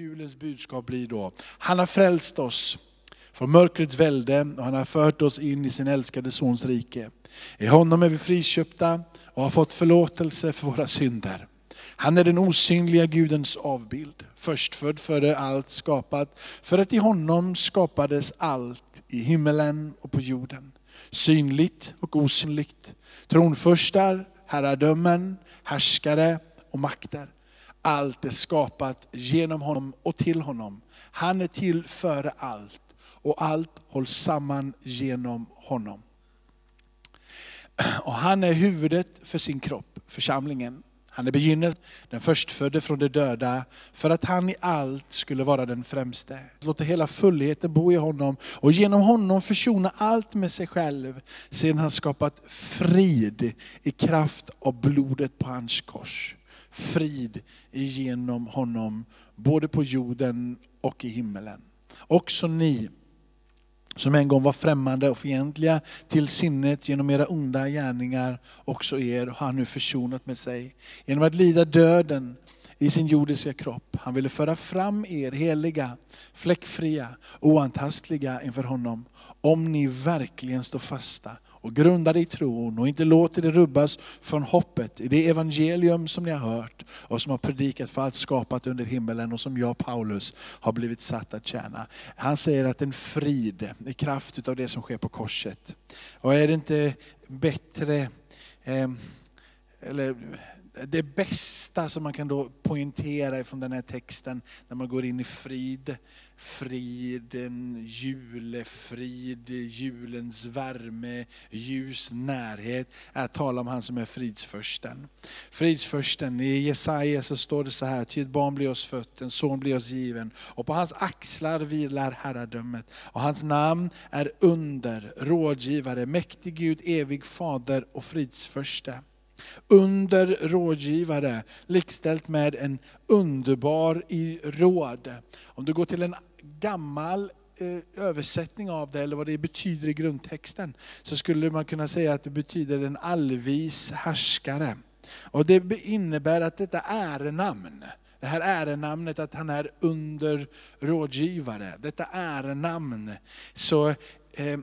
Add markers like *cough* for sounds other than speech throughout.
julens budskap blir då, han har frälst oss från mörkrets välde och han har fört oss in i sin älskade sons rike. I honom är vi friköpta och har fått förlåtelse för våra synder. Han är den osynliga Gudens avbild, förstfödd före allt skapat, för att i honom skapades allt i himmelen och på jorden. Synligt och osynligt, tronförstar, herradömen, härskare och makter. Allt är skapat genom honom och till honom. Han är till före allt och allt hålls samman genom honom. Och han är huvudet för sin kropp, församlingen. Han är begynnelsen, den förstfödde från de döda, för att han i allt skulle vara den främste. Låta hela fullheten bo i honom och genom honom försona allt med sig själv, sedan han skapat frid i kraft av blodet på hans kors. Frid genom honom, både på jorden och i himmelen. Också ni som en gång var främmande och fientliga till sinnet genom era onda gärningar, också er har han nu försonat med sig. Genom att lida döden i sin jordiska kropp. Han ville föra fram er heliga, fläckfria, oantastliga inför honom. Om ni verkligen står fasta och grundade i tron och inte låter det rubbas från hoppet i det evangelium som ni har hört och som har predikat för allt skapat under himmelen och som jag Paulus har blivit satt att tjäna. Han säger att en frid i kraft av det som sker på korset. Och är det inte bättre, eh, eller det bästa som man kan då poängtera från den här texten, när man går in i frid, friden, julefrid, julens värme, ljus, närhet, är att tala om han som är fridsförsten. Fridsförsten, i Jesaja så står det så här, ty ett barn blir oss fött, en son blir oss given, och på hans axlar vilar herradömet. Och hans namn är under, rådgivare, mäktig Gud, evig fader och fridsförste under rådgivare, likställt med en underbar i råd. Om du går till en gammal eh, översättning av det, eller vad det betyder i grundtexten, så skulle man kunna säga att det betyder en allvis härskare. Och Det innebär att detta ärenamn. Det här ärenamnet att han är under rådgivare, detta ärenamn, så eh,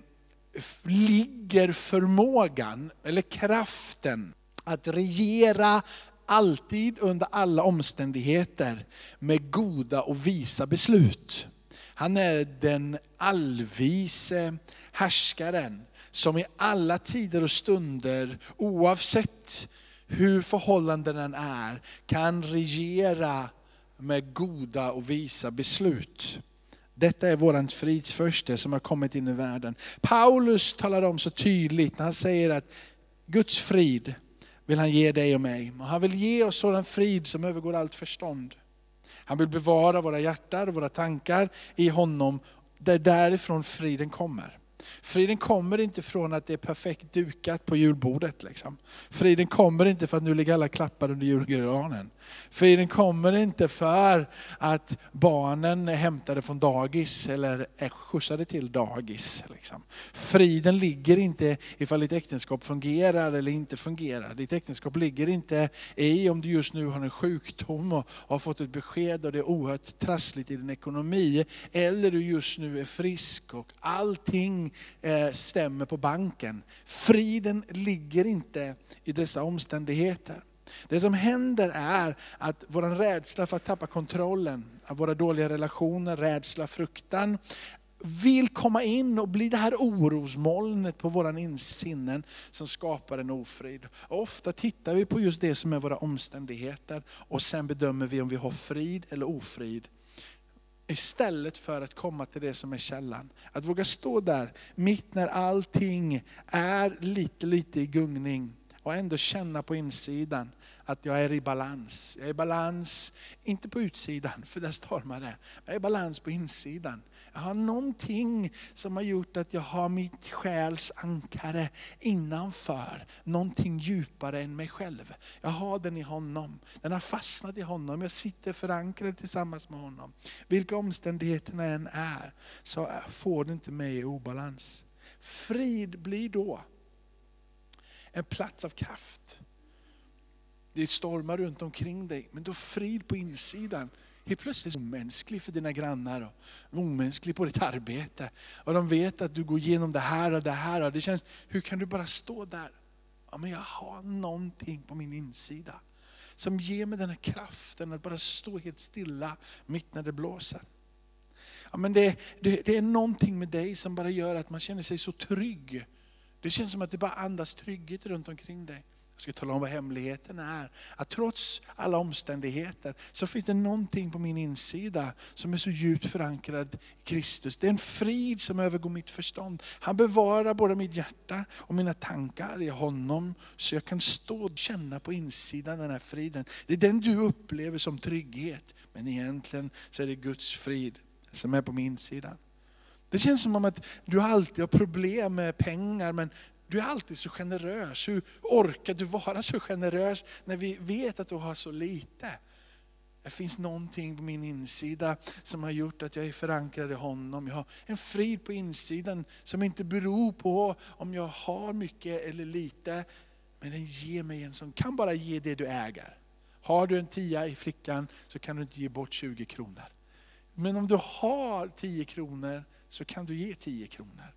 ligger förmågan, eller kraften, att regera alltid under alla omständigheter med goda och visa beslut. Han är den allvise härskaren som i alla tider och stunder, oavsett hur förhållandena är, kan regera med goda och visa beslut. Detta är våran fridsförste som har kommit in i världen. Paulus talar om så tydligt när han säger att Guds frid, vill han ge dig och mig. Och han vill ge oss sådan frid som övergår allt förstånd. Han vill bevara våra hjärtan och våra tankar i honom, Det är därifrån friden kommer. Friden kommer inte från att det är perfekt dukat på julbordet. Liksom. Friden kommer inte för att nu ligger alla klappar under julgranen. Friden kommer inte för att barnen är hämtade från dagis eller är skjutsade till dagis. Liksom. Friden ligger inte ifall ditt äktenskap fungerar eller inte fungerar. Ditt äktenskap ligger inte i om du just nu har en sjukdom och har fått ett besked och det är oerhört trassligt i din ekonomi. Eller du just nu är frisk och allting Eh, stämmer på banken. Friden ligger inte i dessa omständigheter. Det som händer är att vår rädsla för att tappa kontrollen, av våra dåliga relationer, rädsla, fruktan, vill komma in och bli det här orosmolnet på våra insinnen som skapar en ofrid. Och ofta tittar vi på just det som är våra omständigheter och sen bedömer vi om vi har frid eller ofrid. Istället för att komma till det som är källan. Att våga stå där mitt när allting är lite, lite i gungning och ändå känna på insidan att jag är i balans. Jag är i balans, inte på utsidan, för där stormar det. Jag är i balans på insidan. Jag har någonting som har gjort att jag har mitt själs ankare innanför. Någonting djupare än mig själv. Jag har den i honom. Den har fastnat i honom. Jag sitter förankrad tillsammans med honom. Vilka omständigheterna än är, så får det inte mig i obalans. Frid blir då en plats av kraft. Det stormar runt omkring dig, men du har frid på insidan. helt plötsligt är du omänsklig för dina grannar och omänsklig på ditt arbete. Och de vet att du går igenom det här och det här. Och det känns, hur kan du bara stå där? Ja, men jag har någonting på min insida som ger mig den här kraften att bara stå helt stilla mitt när det blåser. Ja, men det, det, det är någonting med dig som bara gör att man känner sig så trygg. Det känns som att det bara andas trygghet runt omkring dig. Jag ska tala om vad hemligheten är. Att trots alla omständigheter så finns det någonting på min insida som är så djupt förankrad i Kristus. Det är en frid som övergår mitt förstånd. Han bevarar både mitt hjärta och mina tankar i honom. Så jag kan stå och känna på insidan den här friden. Det är den du upplever som trygghet. Men egentligen så är det Guds frid som är på min insida. Det känns som att du alltid har problem med pengar men du är alltid så generös. Hur orkar du vara så generös när vi vet att du har så lite? Det finns någonting på min insida som har gjort att jag är förankrad i honom. Jag har en frid på insidan som inte beror på om jag har mycket eller lite. Men den ger mig en som kan bara ge det du äger. Har du en tia i flickan så kan du inte ge bort 20 kronor. Men om du har 10 kronor så kan du ge 10 kronor.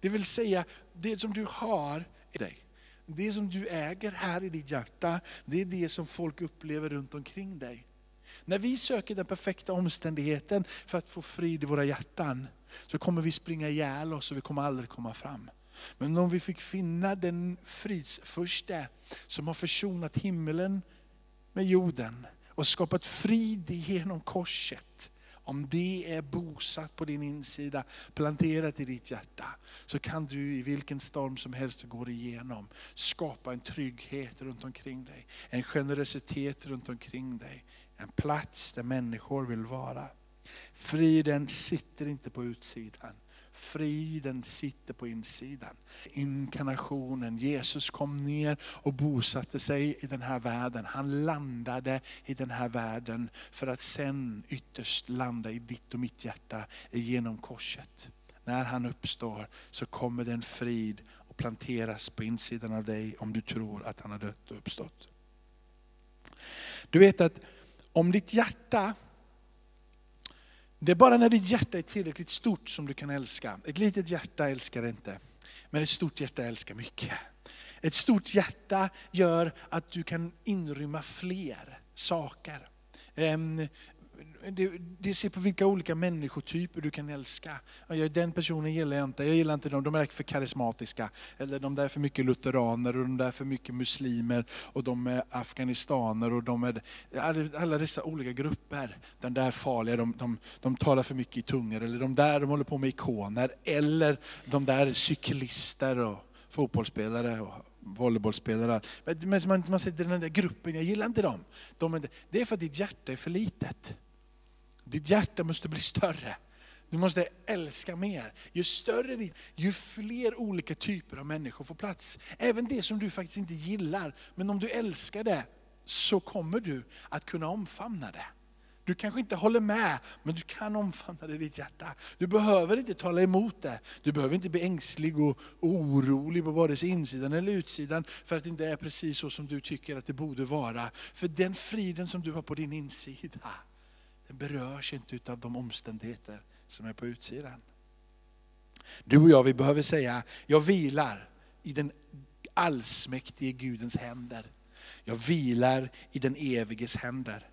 Det vill säga, det som du har i dig, det som du äger här i ditt hjärta, det är det som folk upplever runt omkring dig. När vi söker den perfekta omständigheten för att få frid i våra hjärtan, så kommer vi springa ihjäl oss och vi kommer aldrig komma fram. Men om vi fick finna den fridsförste som har försonat himmelen med jorden och skapat frid genom korset, om det är bosatt på din insida, planterat i ditt hjärta, så kan du i vilken storm som helst du går igenom, skapa en trygghet runt omkring dig. En generositet runt omkring dig. En plats där människor vill vara. Friden sitter inte på utsidan. Friden sitter på insidan. Inkarnationen, Jesus kom ner och bosatte sig i den här världen. Han landade i den här världen för att sen ytterst landa i ditt och mitt hjärta genom korset. När han uppstår så kommer den frid och planteras på insidan av dig om du tror att han har dött och uppstått. Du vet att om ditt hjärta det är bara när ditt hjärta är tillräckligt stort som du kan älska. Ett litet hjärta älskar inte, men ett stort hjärta älskar mycket. Ett stort hjärta gör att du kan inrymma fler saker. Ehm, det, det ser på vilka olika människotyper du kan älska. Den personen gillar jag inte, jag gillar inte dem, de är för karismatiska. Eller de där är för mycket lutheraner och de där är för mycket muslimer och de är afghanistaner och de är alla dessa olika grupper. Den där farliga, de, de, de talar för mycket i tungor. Eller de där de håller på med ikoner. Eller de där cyklister och fotbollsspelare och volleybollspelare. Men man, man säger den där gruppen, jag gillar inte dem. De, det är för att ditt hjärta är för litet. Ditt hjärta måste bli större. Du måste älska mer. Ju större ditt, ju fler olika typer av människor får plats. Även det som du faktiskt inte gillar, men om du älskar det så kommer du att kunna omfamna det. Du kanske inte håller med, men du kan omfamna det i ditt hjärta. Du behöver inte tala emot det. Du behöver inte bli ängslig och orolig på vare sig insidan eller utsidan, för att det inte är precis så som du tycker att det borde vara. För den friden som du har på din insida, den berörs inte av de omständigheter som är på utsidan. Du och jag, vi behöver säga, jag vilar i den allsmäktige Gudens händer. Jag vilar i den eviges händer.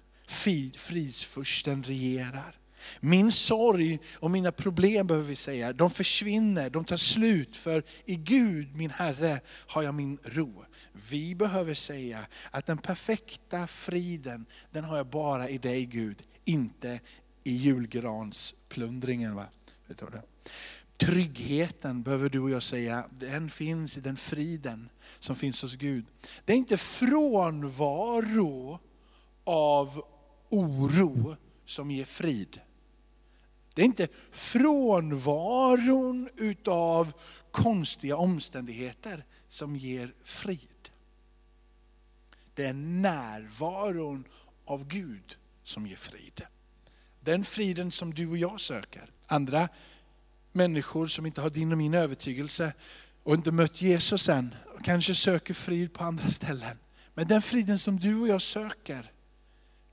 Fridsfursten regerar. Min sorg och mina problem behöver vi säga, de försvinner, de tar slut. För i Gud, min Herre, har jag min ro. Vi behöver säga att den perfekta friden, den har jag bara i dig Gud inte i julgransplundringen. Va? Vet du? Tryggheten behöver du och jag säga, den finns i den friden som finns hos Gud. Det är inte frånvaro av oro som ger frid. Det är inte frånvaron utav konstiga omständigheter som ger frid. Det är närvaron av Gud som ger frid. Den friden som du och jag söker. Andra människor som inte har din och min övertygelse och inte mött Jesus än, kanske söker frid på andra ställen. Men den friden som du och jag söker,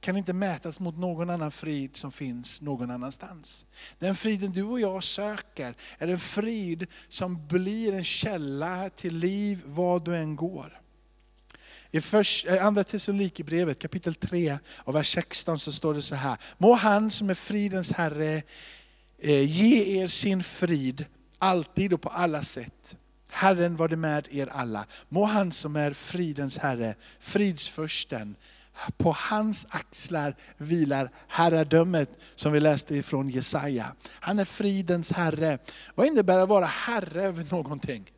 kan inte mätas mot någon annan frid som finns någon annanstans. Den friden du och jag söker är en frid som blir en källa till liv var du än går. I först, eh, andra Thessalonikerbrevet kapitel 3 och vers 16 så står det så här. Må han som är fridens Herre eh, ge er sin frid alltid och på alla sätt. Herren var det med er alla. Må han som är fridens Herre, fridsförsten, på hans axlar vilar herradömet som vi läste ifrån Jesaja. Han är fridens Herre. Vad innebär det att vara Herre över någonting?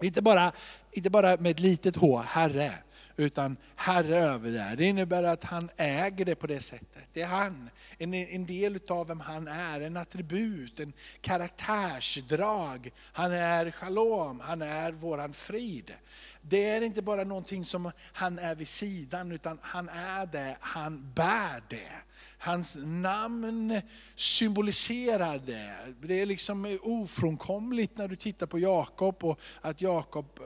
Inte bara, inte bara med ett litet H, Herre utan Herre över det. Det innebär att han äger det på det sättet. Det är han, en, en del av vem han är, en attribut, en karaktärsdrag. Han är shalom, han är våran frid. Det är inte bara någonting som han är vid sidan, utan han är det, han bär det. Hans namn symboliserar det. Det är liksom ofrånkomligt när du tittar på Jakob, och att Jakob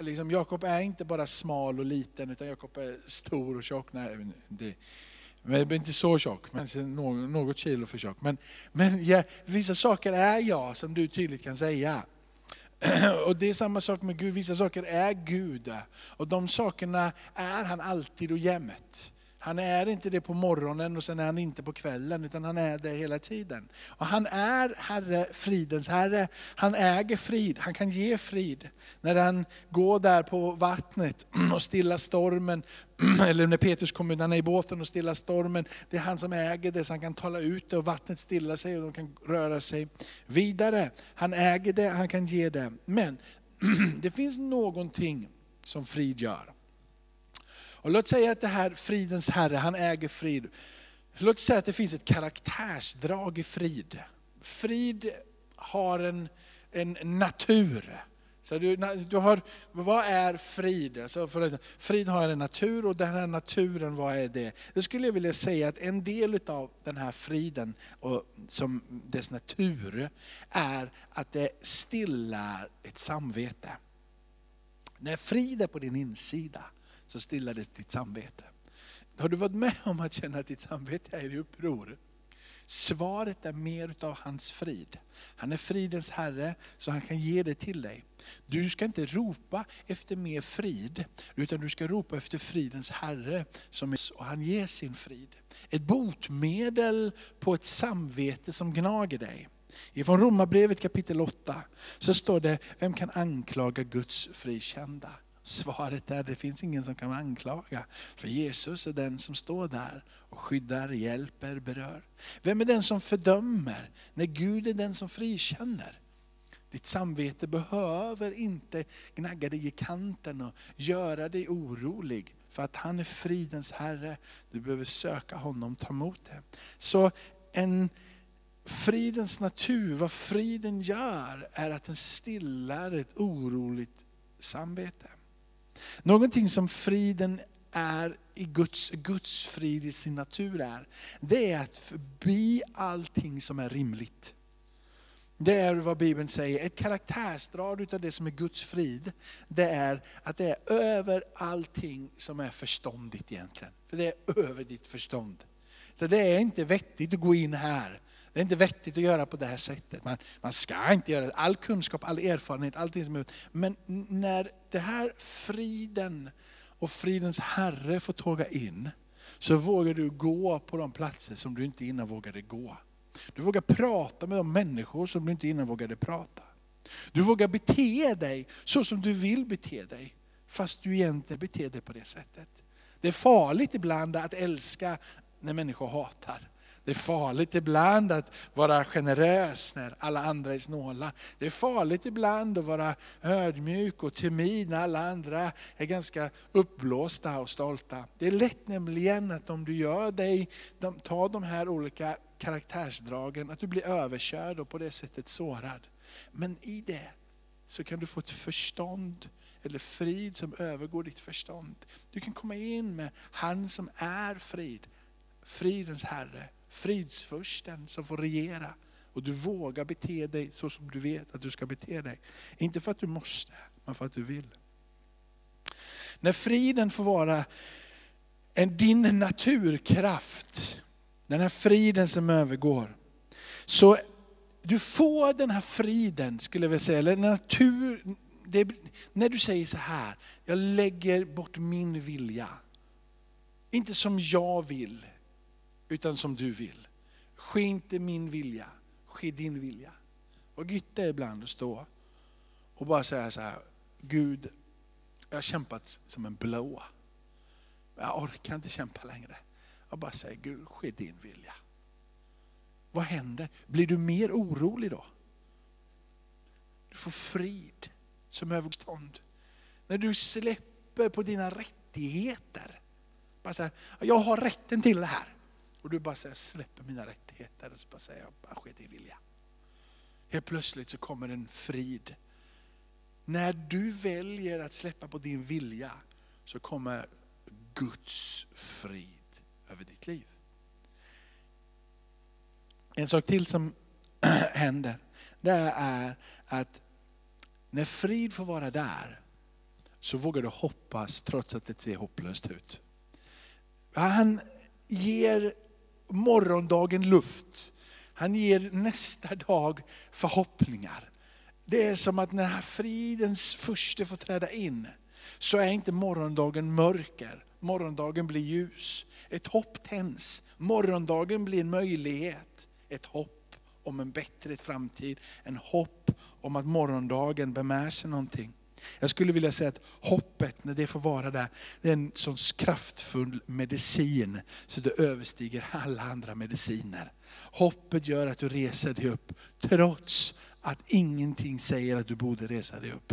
liksom, Jakob är inte bara smal och liten, utan Jakob är stor och tjock. Nej, det, men inte så tjock, men något kilo för tjock. Men, men ja, vissa saker är jag, som du tydligt kan säga. *clears throat* Och det är samma sak med Gud, vissa saker är Gud. Och de sakerna är han alltid och jämt. Han är inte det på morgonen och sen är han inte på kvällen, utan han är det hela tiden. Och han är Herre, fridens Herre. Han äger frid, han kan ge frid. När han går där på vattnet och stillar stormen, *clears throat* eller när Petrus kommer ut, han är i båten och stillar stormen, det är han som äger det, så han kan tala ut det och vattnet stillar sig och de kan röra sig vidare. Han äger det, han kan ge det. Men *clears throat* det finns någonting som frid gör. Och låt säga att det här fridens Herre, han äger frid. Låt säga att det finns ett karaktärsdrag i frid. Frid har en, en natur. Så du, du har, vad är frid? Alltså för, frid har en natur och den här naturen, vad är det? Det skulle jag vilja säga att en del av den här friden, och som dess natur, är att det stillar ett samvete. När frid är på din insida, så stillades ditt samvete. Har du varit med om att känna att ditt samvete är i uppror? Svaret är mer av hans frid. Han är fridens Herre, så han kan ge det till dig. Du ska inte ropa efter mer frid, utan du ska ropa efter fridens Herre, som är, och han ger sin frid. Ett botmedel på ett samvete som gnager dig. Ifrån Romarbrevet kapitel 8 så står det, vem kan anklaga Guds frikända? Svaret är, det finns ingen som kan anklaga. För Jesus är den som står där och skyddar, hjälper, berör. Vem är den som fördömer? När Gud är den som frikänner. Ditt samvete behöver inte gnagga dig i kanten och göra dig orolig. För att han är fridens Herre. Du behöver söka honom, ta emot det. Så en fridens natur, vad friden gör, är att den stillar ett oroligt samvete. Någonting som friden är i Guds, Guds frid i sin natur är, det är att förbi allting som är rimligt. Det är vad Bibeln säger, ett karaktärsdrag utav det som är Guds frid, det är att det är över allting som är förståndigt egentligen. För det är över ditt förstånd. Så det är inte vettigt att gå in här det är inte vettigt att göra på det här sättet. Man, man ska inte göra det. All kunskap, all erfarenhet, allting som är Men när det här friden och fridens Herre får tåga in, så vågar du gå på de platser som du inte innan vågade gå. Du vågar prata med de människor som du inte innan vågade prata. Du vågar bete dig så som du vill bete dig, fast du egentligen beter dig på det sättet. Det är farligt ibland att älska när människor hatar. Det är farligt ibland att vara generös när alla andra är snåla. Det är farligt ibland att vara ödmjuk och timid när alla andra är ganska uppblåsta och stolta. Det är lätt nämligen att om du gör dig, tar de här olika karaktärsdragen, att du blir överkörd och på det sättet sårad. Men i det så kan du få ett förstånd eller frid som övergår ditt förstånd. Du kan komma in med han som är frid, fridens Herre fridsfursten som får regera. Och du vågar bete dig så som du vet att du ska bete dig. Inte för att du måste, men för att du vill. När friden får vara en din naturkraft, den här friden som övergår. Så du får den här friden, skulle jag vilja säga, eller natur, det, när du säger så här, jag lägger bort min vilja. Inte som jag vill, utan som du vill. Ske inte min vilja, ske din vilja. Och Gytte ibland att stå och bara säga så här, Gud, jag har kämpat som en blå. Jag orkar inte kämpa längre. Jag bara säger, Gud, ske din vilja. Vad händer? Blir du mer orolig då? Du får frid som överstånd. När du släpper på dina rättigheter. Bara så här, jag har rätten till det här. Och du bara säger, släpper mina rättigheter. Och så bara säger jag, bara ske din vilja. Helt plötsligt så kommer en frid. När du väljer att släppa på din vilja så kommer Guds frid över ditt liv. En sak till som *clears throat* händer, det är att när frid får vara där, så vågar du hoppas trots att det ser hopplöst ut. Han ger morgondagen luft. Han ger nästa dag förhoppningar. Det är som att när fridens första får träda in, så är inte morgondagen mörker. Morgondagen blir ljus. Ett hopp tänds. Morgondagen blir en möjlighet. Ett hopp om en bättre framtid. En hopp om att morgondagen bär med sig någonting. Jag skulle vilja säga att hoppet, när det får vara där, det är en sån kraftfull medicin så det överstiger alla andra mediciner. Hoppet gör att du reser dig upp trots att ingenting säger att du borde resa dig upp.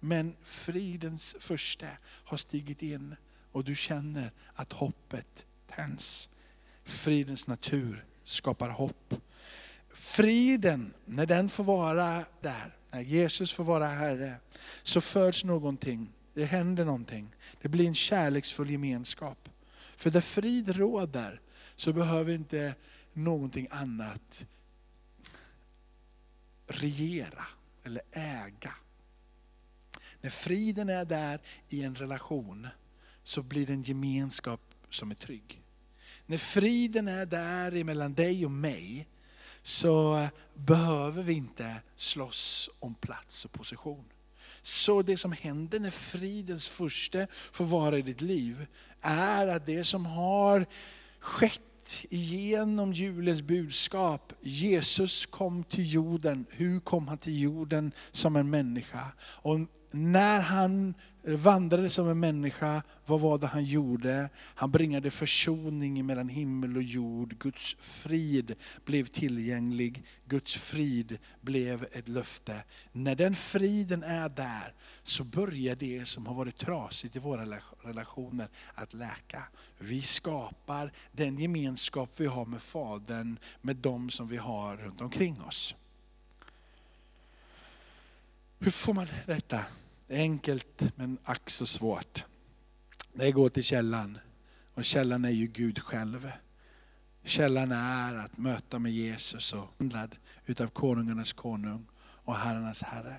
Men fridens första har stigit in och du känner att hoppet tänds. Fridens natur skapar hopp. Friden, när den får vara där, när Jesus får vara Herre, så föds någonting. Det händer någonting. Det blir en kärleksfull gemenskap. För där frid råder så behöver inte någonting annat regera eller äga. När friden är där i en relation så blir det en gemenskap som är trygg. När friden är där mellan dig och mig så behöver vi inte slåss om plats och position. Så det som händer när fridens första får vara i ditt liv, är att det som har skett genom julens budskap, Jesus kom till jorden. Hur kom han till jorden som en människa? Och när han vandrade som en människa, vad var det han gjorde? Han bringade försoning mellan himmel och jord. Guds frid blev tillgänglig. Guds frid blev ett löfte. När den friden är där så börjar det som har varit trasigt i våra relationer att läka. Vi skapar den gemenskap vi har med Fadern, med de som vi har runt omkring oss. Hur får man detta? Enkelt men ack så svårt. Det går till källan. Och källan är ju Gud själv. Källan är att möta med Jesus och handlad utav konungarnas konung och herrarnas herre.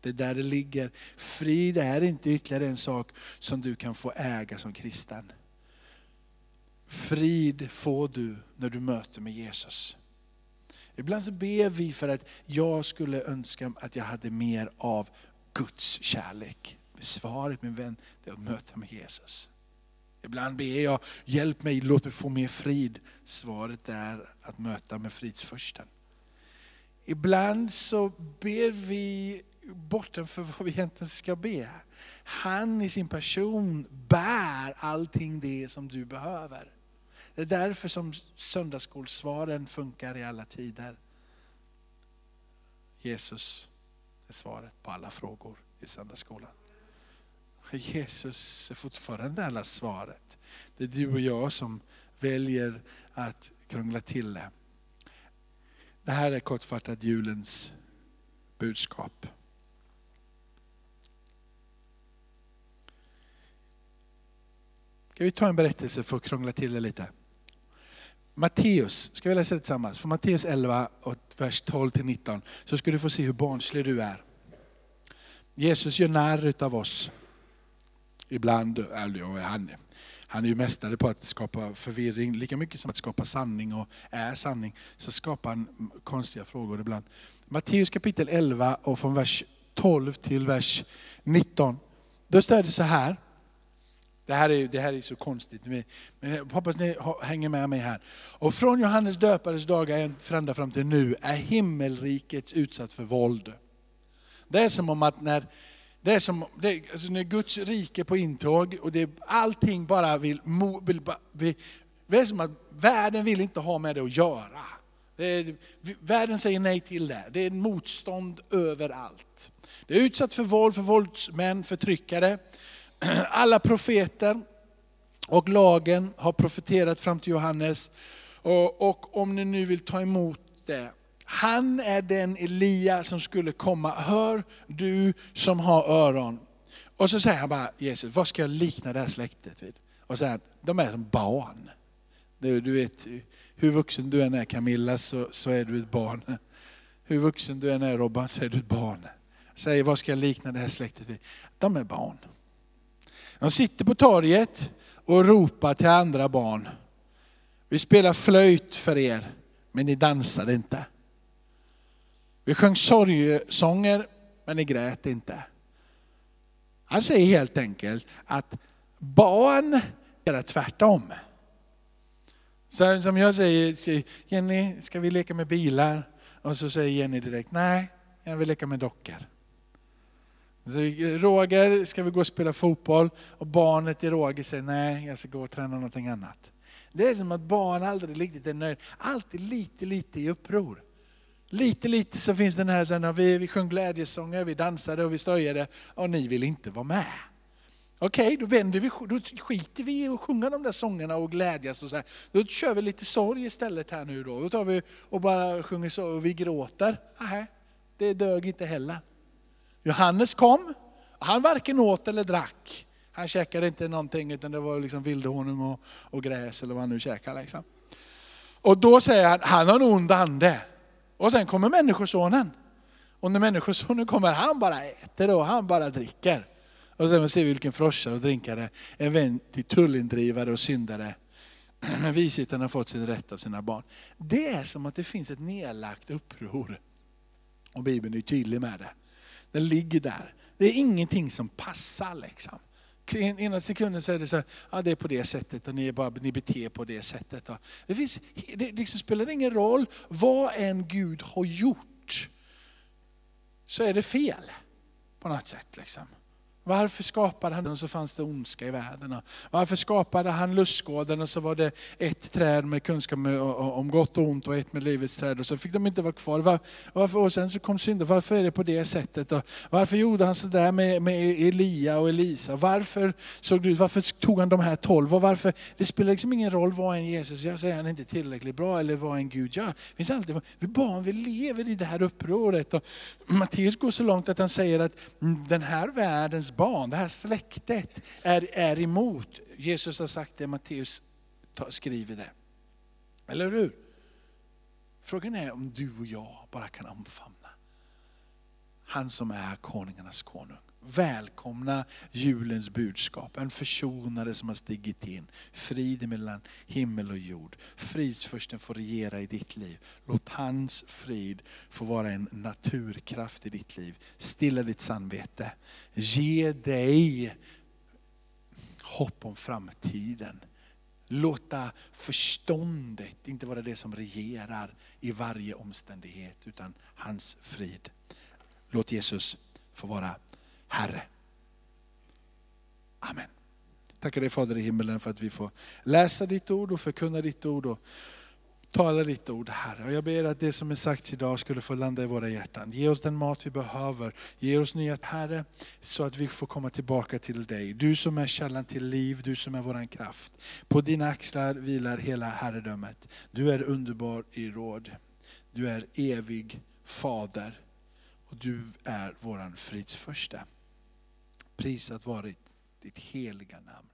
Det är där det ligger. Frid är inte ytterligare en sak som du kan få äga som kristen. Frid får du när du möter med Jesus. Ibland så ber vi för att jag skulle önska att jag hade mer av Guds kärlek. Svaret min vän, det är att möta med Jesus. Ibland ber jag, hjälp mig, låt mig få mer frid. Svaret är att möta med fridsförsten. Ibland så ber vi bortanför vad vi egentligen ska be. Han i sin person bär allting det som du behöver. Det är därför som söndagsskolsvaren funkar i alla tider. Jesus är svaret på alla frågor i söndagsskolan. Jesus är fortfarande alla svaret. Det är du och jag som väljer att krångla till det. Det här är kortfattat julens budskap. Ska vi ta en berättelse för att krångla till det lite? Matteus, ska vi läsa det tillsammans? Från Matteus 11, och vers 12-19, så ska du få se hur barnslig du är. Jesus gör narr av oss. Ibland, eller han, Han är ju mästare på att skapa förvirring, lika mycket som att skapa sanning och är sanning. Så skapar han konstiga frågor ibland. Matteus kapitel 11 och från vers 12 till vers 19. Då står det så här. Det här är, det här är så konstigt, men jag hoppas ni hänger med mig här. Och från Johannes döpares dagar ända fram till nu är himmelriket utsatt för våld. Det är som om att när, det är som, det, alltså när Guds rike är på intåg och det, allting bara vill, vill, vill, det är som att världen vill inte ha med det att göra. Det är, världen säger nej till det. Det är motstånd överallt. Det är utsatt för våld, för våldsmän, förtryckare. *clears throat* Alla profeter och lagen har profeterat fram till Johannes. Och, och om ni nu vill ta emot det, han är den Elia som skulle komma. Hör du som har öron. Och så säger han bara, Jesus, vad ska jag likna det här släktet vid? Och så säger de är som barn. Du, du vet, hur vuxen du än är Camilla så, så är du ett barn. Hur vuxen du än är Robban så är du ett barn. Säger, vad ska jag likna det här släktet vid? De är barn. De sitter på torget och ropar till andra barn. Vi spelar flöjt för er, men ni dansade inte. Vi sjöng sorgesånger, men ni grät inte. Han säger helt enkelt att barn är tvärtom. Så som jag säger, Jenny, ska vi leka med bilar? Och så säger Jenny direkt, nej, jag vill leka med dockor. Så eh, Roger, ska vi gå och spela fotboll? Och barnet i Roger säger, nej, jag ska gå och träna någonting annat. Det är som att barn aldrig riktigt är nöjda, alltid lite, lite i uppror. Lite, lite så finns den här, sen vi, vi sjöng glädjesånger, vi dansade och vi stöjade och ni vill inte vara med. Okej, okay, då, vänder vi, då skiter vi i att sjunga de där sångerna och glädjas och så här. Då kör vi lite sorg istället här nu då. Då tar vi och bara sjunger så och vi gråter. Nej, det dög inte heller. Johannes kom, han varken åt eller drack. Han käkade inte någonting utan det var liksom vildhonung och, och gräs eller vad han nu käkade. Liksom. Och då säger han, han har en ond ande. Och sen kommer människosonen. Och när människosonen kommer, han bara äter och han bara dricker. Och sen ser vi vilken frossa och drinkare, en vän till tullindrivare och syndare. *clears throat* Men visheten har fått sin rätt av sina barn. Det är som att det finns ett nedlagt uppror. Och Bibeln är tydlig med det. Den ligger där. Det är ingenting som passar. Liksom. Ena sekunden så är det så här, ja, det är på det sättet och ni, är bara, ni beter på det sättet. Det, finns, det liksom spelar ingen roll vad en Gud har gjort, så är det fel på något sätt. Liksom. Varför skapade han och så fanns det ondska i världen? Varför skapade han lustgården och så var det ett träd med kunskap om gott och ont och ett med livets träd och så fick de inte vara kvar. Varför, och sen så kom synden, varför är det på det sättet? Och varför gjorde han sådär med, med Elia och Elisa? Varför, såg du, varför tog han de här tolv? Och varför, det spelar liksom ingen roll vad en Jesus gör, så är han inte tillräckligt bra eller vad en Gud gör. Det finns alltid, vi barn vi lever i det här upproret. Och Matteus går så långt att han säger att den här världens barn, det här släktet är, är emot. Jesus har sagt det, Matteus skriver det. Eller hur? Frågan är om du och jag bara kan omfamna han som är konungarnas konung välkomna julens budskap. En försonare som har stigit in. Frid mellan himmel och jord. Fridsfursten får regera i ditt liv. Låt hans frid få vara en naturkraft i ditt liv. Stilla ditt samvete. Ge dig hopp om framtiden. Låta förståndet inte vara det som regerar i varje omständighet, utan hans frid. Låt Jesus få vara Herre. Amen. Tackar dig Fader i himmelen för att vi får läsa ditt ord och förkunna ditt ord och tala ditt ord Herre. Och jag ber att det som är sagt idag skulle få landa i våra hjärtan. Ge oss den mat vi behöver. Ge oss nya Herre, så att vi får komma tillbaka till dig. Du som är källan till liv, du som är våran kraft. På dina axlar vilar hela herredömet. Du är underbar i råd. Du är evig Fader och du är våran fridsförste. Prisat varit ditt heliga namn.